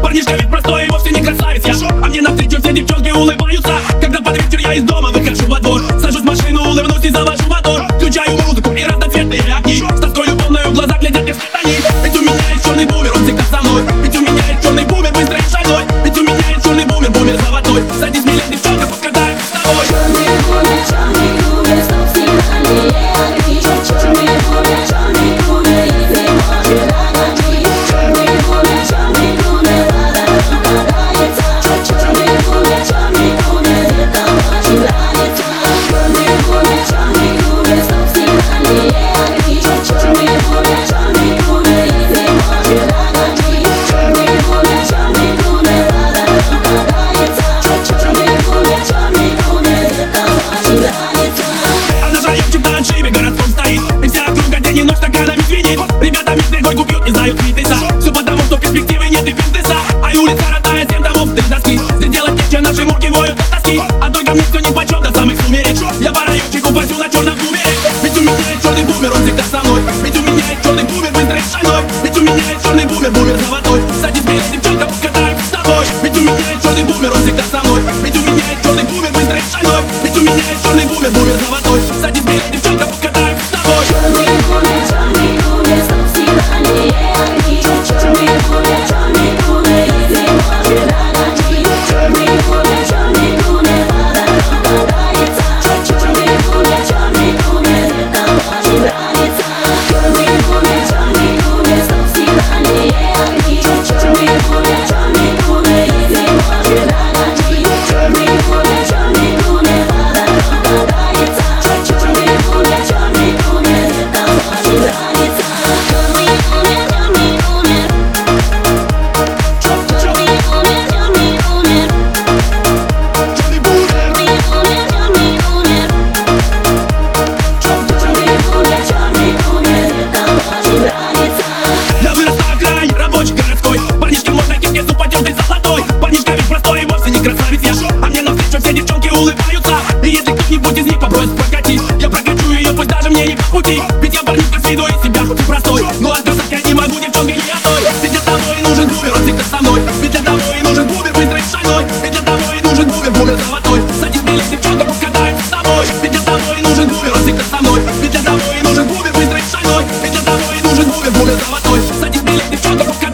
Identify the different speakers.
Speaker 1: Парнишка ведь простой и вовсе не красавец Я, а мне навстречу все девчонки улыбаются. Когда под вечер я из дома выхожу. моют от тоски А только мне все ни почем до самых сумерек Я баранчик упасю на черном бумере Ведь у меня есть черный бумер, он всегда со мной. Ведь у меня есть черный бумер, быстрый шальной Ведь у меня есть черный бумер, бумер заводной Садись вперед, девчонка, покатаем с тобой. Ведь у меня есть черный бумер, он всегда со мной. Ведь у меня есть черный бумер, быстрый шальной Ведь у меня есть черный бумер, бумер заводной Садись вперед, девчонка, покатаем подаю под спиной себя простой. Ну, а Но отказать я не могу, девчонка, я одной. Ведь для того и нужен бубер он всегда со мной. Ведь для того и нужен бумер, быстрый шальной Ведь для того и нужен бубер бубер золотой. Садись белее, девчонка, пусть с тобой. Ведь для того и нужен бубер он всегда со мной. Ведь для того и нужен бумер, быстрый шальной Ведь для того и нужен бубер бубер золотой. Садись белее, девчонка, пусть